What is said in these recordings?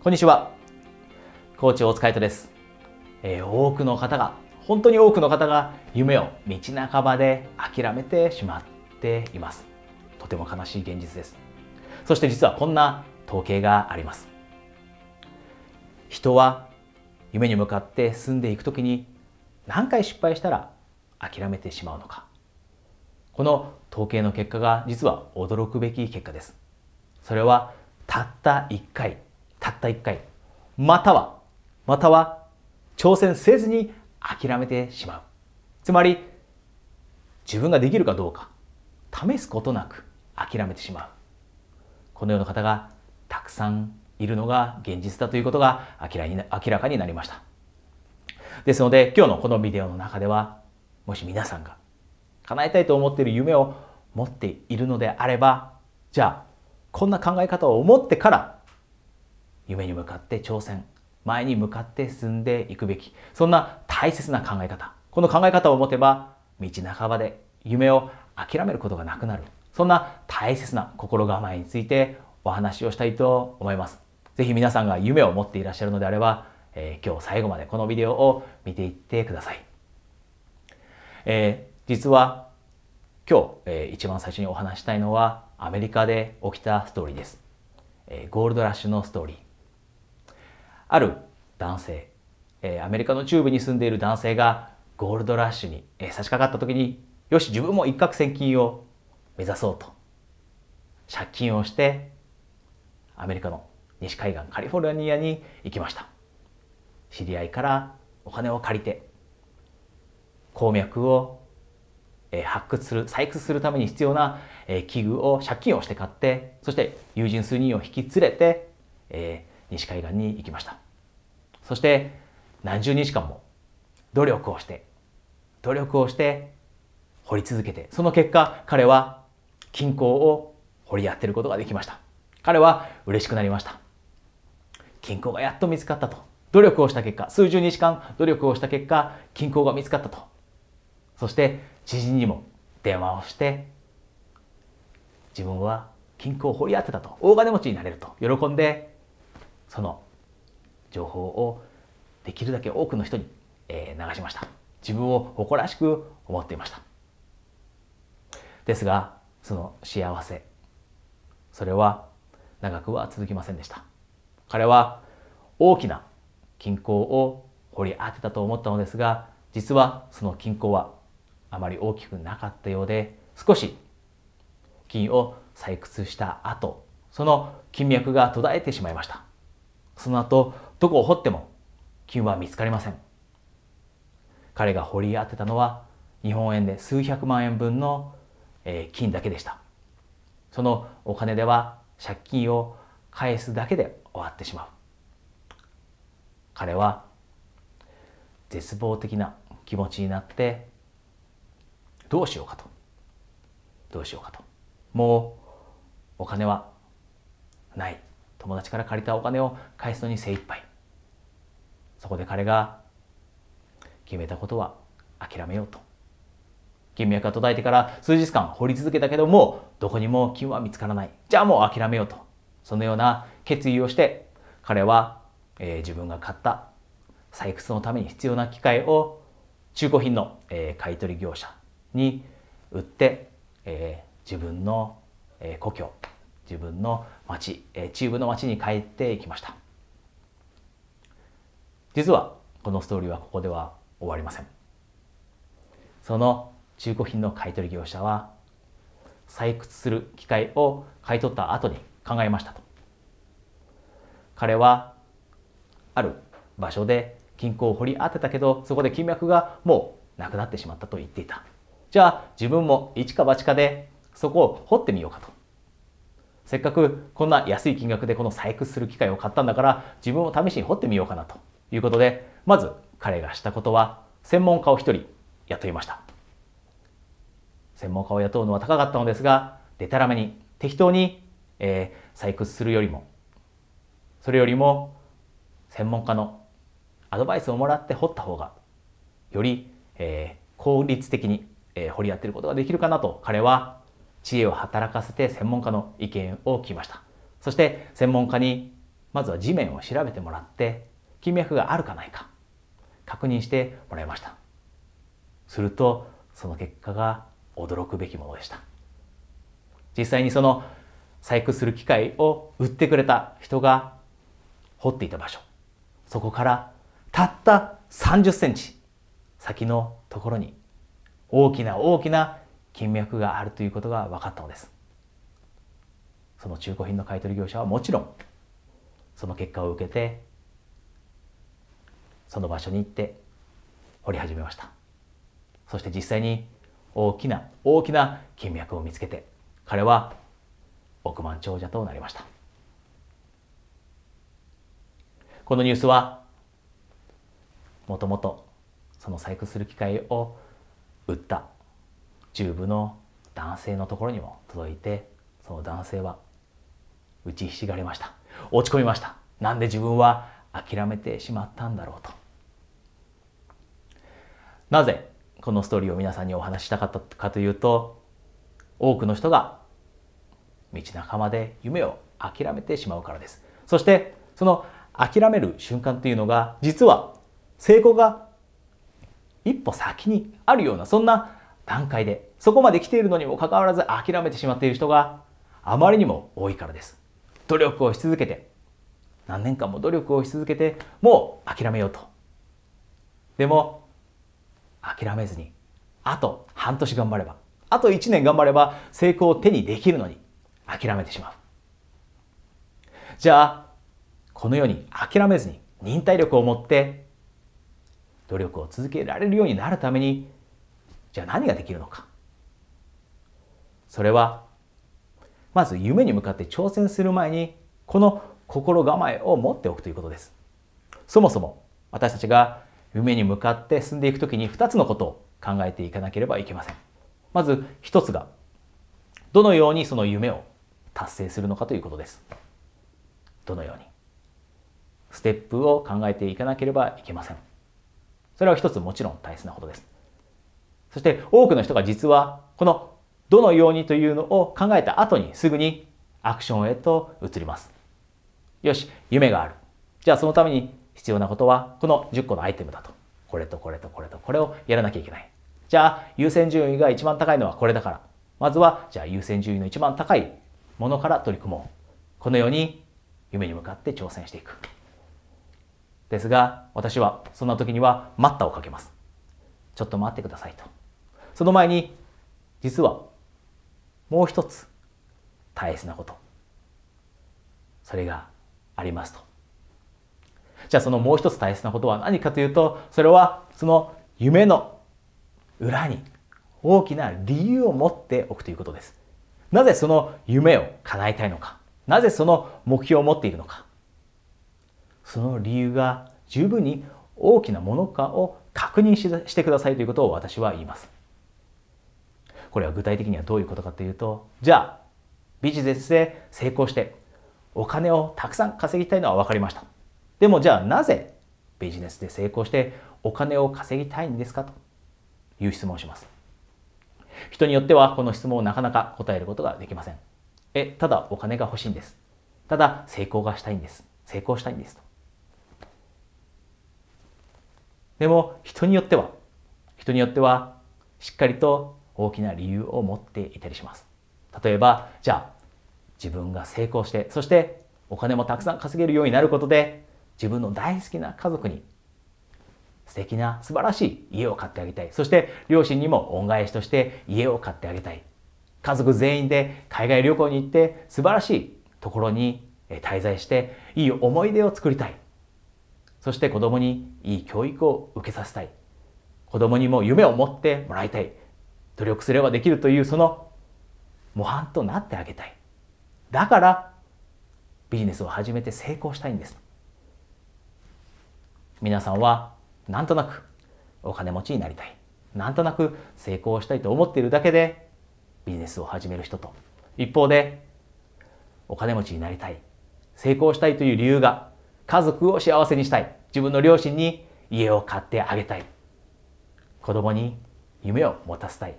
こんにちは。コーチ大塚海です、えー、多くの方が、本当に多くの方が夢を道半ばで諦めてしまっています。とても悲しい現実です。そして実はこんな統計があります。人は夢に向かって進んでいくときに何回失敗したら諦めてしまうのか。この統計の結果が実は驚くべき結果です。それはたった1回、たった1回、またはまたは挑戦せずに諦めてしまう。つまり自分ができるかどうか試すことなく諦めてしまう。このような方がたくさんいるのが現実だということが明らに明らかになりました。ですので今日のこのビデオの中ではもし皆さんが叶えたいと思っている夢を持っているのであればじゃあこんな考え方を持ってから夢に向かって挑戦。前に向かって進んでいくべき。そんな大切な考え方。この考え方を持てば道半ばで夢を諦めることがなくなる。そんな大切な心構えについてお話をしたいと思います。是非皆さんが夢を持っていらっしゃるのであれば、えー、今日最後までこのビデオを見ていってください、えー、実は今日、えー、一番最初にお話したいのはアメリカで起きたストーリーです、えー、ゴールドラッシュのストーリー。ある男性、えー、アメリカの中部に住んでいる男性がゴールドラッシュに、えー、差し掛かった時によし自分も一攫千金を目指そうと借金をしてアメリカの西海岸カリフォルニアに行きました。知り合いからお金を借りて鉱脈を発掘する採掘するために必要な器具を借金をして買ってそして友人数人を引き連れて、え西海岸に行きました。そして何十日間も努力をして努力をして掘り続けてその結果彼は金鉱を掘り当てることができました。彼は嬉しくなりました。金鉱がやっと見つかったと。努力をした結果数十日間努力をした結果金鉱が見つかったと。そして知人にも電話をして自分は金庫を掘り当てたと。大金持ちになれると。喜んでその情報をできるだけ多くの人に、流しました。自分を誇らしく思っていました。ですがその幸せそれは長くは続きませんでした。彼は大きな金鉱を掘り当てたと思ったのですが実はその金鉱はあまり大きくなかったようで少し金を採掘した後その金脈が途絶えてしまいました。その後どこを掘っても金は見つかりません。彼が掘り当てたのは日本円で数百万円分の金だけでした。そのお金では借金を返すだけで終わってしまう。彼は絶望的な気持ちになってどうしようかと。どうしようかと。もうお金はない。友達から借りたお金を返すのに精一杯。そこで彼が決めたことは諦めようと。金脈が途絶えてから数日間掘り続けたけどもどこにも金は見つからない。じゃあもう諦めようと。そのような決意をして彼は、えー、自分が買った採掘のために必要な機械を中古品の、えー、買取業者に売って、えー、自分の、えー、故郷自分の町、え中部の町に帰っていきました。実はこのストーリーはここでは終わりません。その中古品の買取業者は採掘する機械を買い取った後に考えましたと。彼はある場所で金庫を掘り当てたけどそこで金脈がもうなくなってしまったと言っていた。じゃあ自分も一か八かでそこを掘ってみようかと。せっかくこんな安い金額でこの採掘する機械を買ったんだから自分を試しに掘ってみようかなと。いうことでまず彼がしたことは専門家を一人雇いました。専門家を雇うのは高かったのですがでたらめに適当に、えー、採掘するよりもそれよりも専門家のアドバイスをもらって掘った方がより、えー、効率的に、えー、掘り当てることができるかなと彼は知恵を働かせて専門家の意見を聞きました。そして専門家にまずは地面を調べてもらって金脈があるかないか確認してもらいました。するとその結果が驚くべきものでした。実際にその細工する機械を売ってくれた人が掘っていた場所。そこからたった30センチ先のところに大きな大きな金脈があるということが分かったのです。その中古品の買取業者はもちろんその結果を受けてその場所に行って掘り始めました。そして実際に大きな大きな金脈を見つけて彼は億万長者となりました。このニュースはもともとその細工する機械を売った中部の男性のところにも届いてその男性は打ちひしがれました。落ち込みました。なんで自分は諦めてしまったんだろうと。なぜこのストーリーを皆さんにお話ししたかったかというと多くの人が道半ばで夢を諦めてしまうからです。そしてその諦める瞬間というのが実は成功が一歩先にあるようなそんな段階でそこまで来ているのにもかかわらず諦めてしまっている人があまりにも多いからです。努力をし続けて何年間も努力をし続けてもう諦めようと。でも諦めずにあと半年頑張ればあと1年頑張れば成功を手にできるのに諦めてしまう。じゃあこのように諦めずに忍耐力を持って努力を続けられるようになるためにじゃあ何ができるのか。それはまず夢に向かって挑戦する前にこの心構えを持っておくということです。そもそも私たちが夢に向かって進んでいくときに2つのことを考えていかなければいけません。まず1つがどのようにその夢を達成するのかということです。どのように。ステップを考えていかなければいけません。それは一つもちろん大切なことです。そして多くの人が実はこのどのようにというのを考えた後にすぐにアクションへと移ります。よし夢がある。じゃあそのために必要なことはこの10個のアイテムだと。これとこれとこれとこれをやらなきゃいけない。じゃあ優先順位が一番高いのはこれだから。まずはじゃあ優先順位の一番高いものから取り組もう。このように夢に向かって挑戦していく。ですが私はそんな時には待ったをかけます。ちょっと待ってくださいと。その前に実はもう一つ大切なこと。それがありますと。じゃあそのもう一つ大切なことは何かというとそれはその夢の裏に大きな理由を持っておくということです。なぜその夢を叶えたいのか。なぜその目標を持っているのか。その理由が十分に大きなものかを確認してくださいということを私は言います。これは具体的にはどういうことかというとじゃあビジネスで成功してお金をたくさん稼ぎたいのは分かりました。でもじゃあなぜビジネスで成功してお金を稼ぎたいんですかという質問をします。人によってはこの質問をなかなか答えることができません。えただお金が欲しいんです。ただ成功がしたいんです。成功したいんですと。でも人によっては人によってはしっかりと大きな理由を持っていたりします。例えばじゃあ自分が成功してそしてお金もたくさん稼げるようになることで自分の大好きな家族に素敵な素晴らしい家を買ってあげたい。そして両親にも恩返しとして家を買ってあげたい。家族全員で海外旅行に行って素晴らしいところに滞在していい思い出を作りたい。そして子供にいい教育を受けさせたい。子供にも夢を持ってもらいたい。努力すればできるというその模範となってあげたい。だからビジネスを始めて成功したいんです。皆さんはなんとなくお金持ちになりたい。なんとなく成功したいと思っているだけでビジネスを始める人と。一方でお金持ちになりたい。成功したいという理由が家族を幸せにしたい。自分の両親に家を買ってあげたい。子供に夢を持たせたい。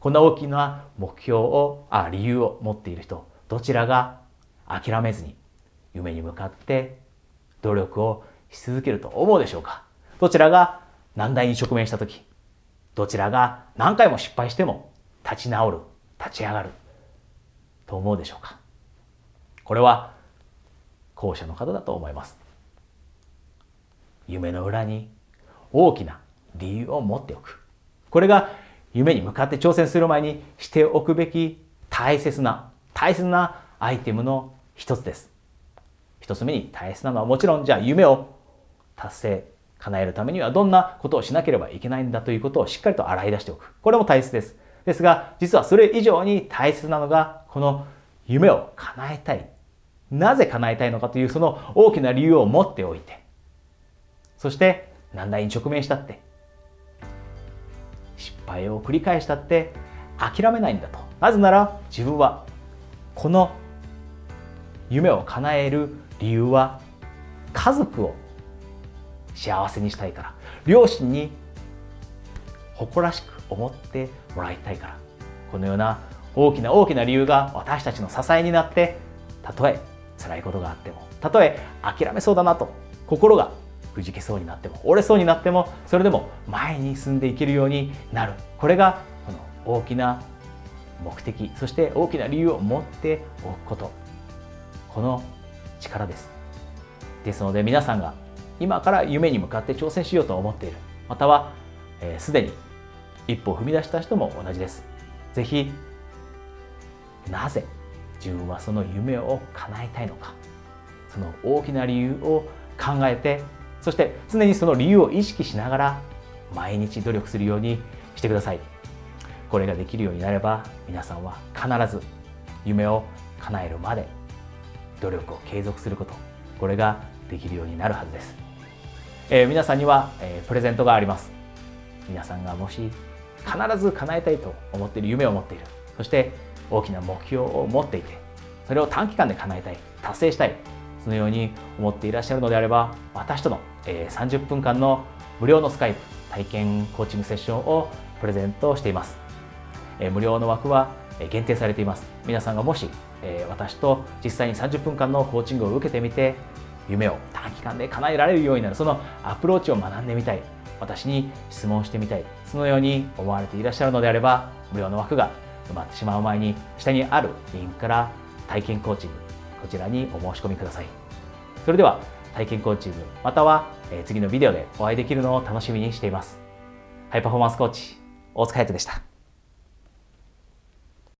こんな大きな目標をあ理由を持っている人どちらが諦めずに夢に向かって努力をし続けると思うでしょうか？どちらが難題に直面した時どちらが何回も失敗しても立ち直る立ち上がると思うでしょうか？これは後者の方だと思います。夢の裏に大きな理由を持っておく。これが夢に向かって挑戦する前にしておくべき大切な大切なアイテムの一つです。一つ目に大切なのはもちろんじゃあ夢を達成叶えるためにはどんなことをしなければいけないんだということをしっかりと洗い出しておく。これも大切です。ですが実はそれ以上に大切なのがこの夢を叶えたい。なぜ叶えたいのかというその大きな理由を持っておいて。そして難題に直面したって敗を繰り返したって諦めないんだと。なぜなら自分はこの夢を叶える理由は家族を幸せにしたいから。両親に誇らしく思ってもらいたいから。このような大きな大きな理由が私たちの支えになってたとえ辛いことがあってもたとえ諦めそうだなと心がくじけそうになっても折れそうになってもそれでも前に進んでいけるようになる。これがこの大きな目的そして大きな理由を持っておくことこの力です。ですので皆さんが今から夢に向かって挑戦しようと思っている。またはすで、ー、に一歩踏み出した人も同じです。是非なぜ自分はその夢を叶えたいのか。その大きな理由を考えてそして常にその理由を意識しながら毎日努力するようにしてください。これができるようになれば皆さんは必ず夢を叶えるまで努力を継続すること。これができるようになるはずです、えー、皆さんには、えー、プレゼントがあります。皆さんがもし必ず叶えたいと思っている夢を持っている。そして大きな目標を持っていてそれを短期間で叶えたい達成したい。そのように思っていらっしゃるのであれば私との30分間の無料のスカイプ体験コーチングセッションをプレゼントしています。無料の枠は限定されています。皆さんがもし私と実際に30分間のコーチングを受けてみて夢を短期間で叶えられるようになるそのアプローチを学んでみたい私に質問してみたいそのように思われていらっしゃるのであれば無料の枠が埋まってしまう前に下にあるリンクから体験コーチングこちらにお申し込みください。それでは体験コーチングまたは次のビデオでお会いできるのを楽しみにしています。ハイパフォーマンスコーチ大塚彩人でした。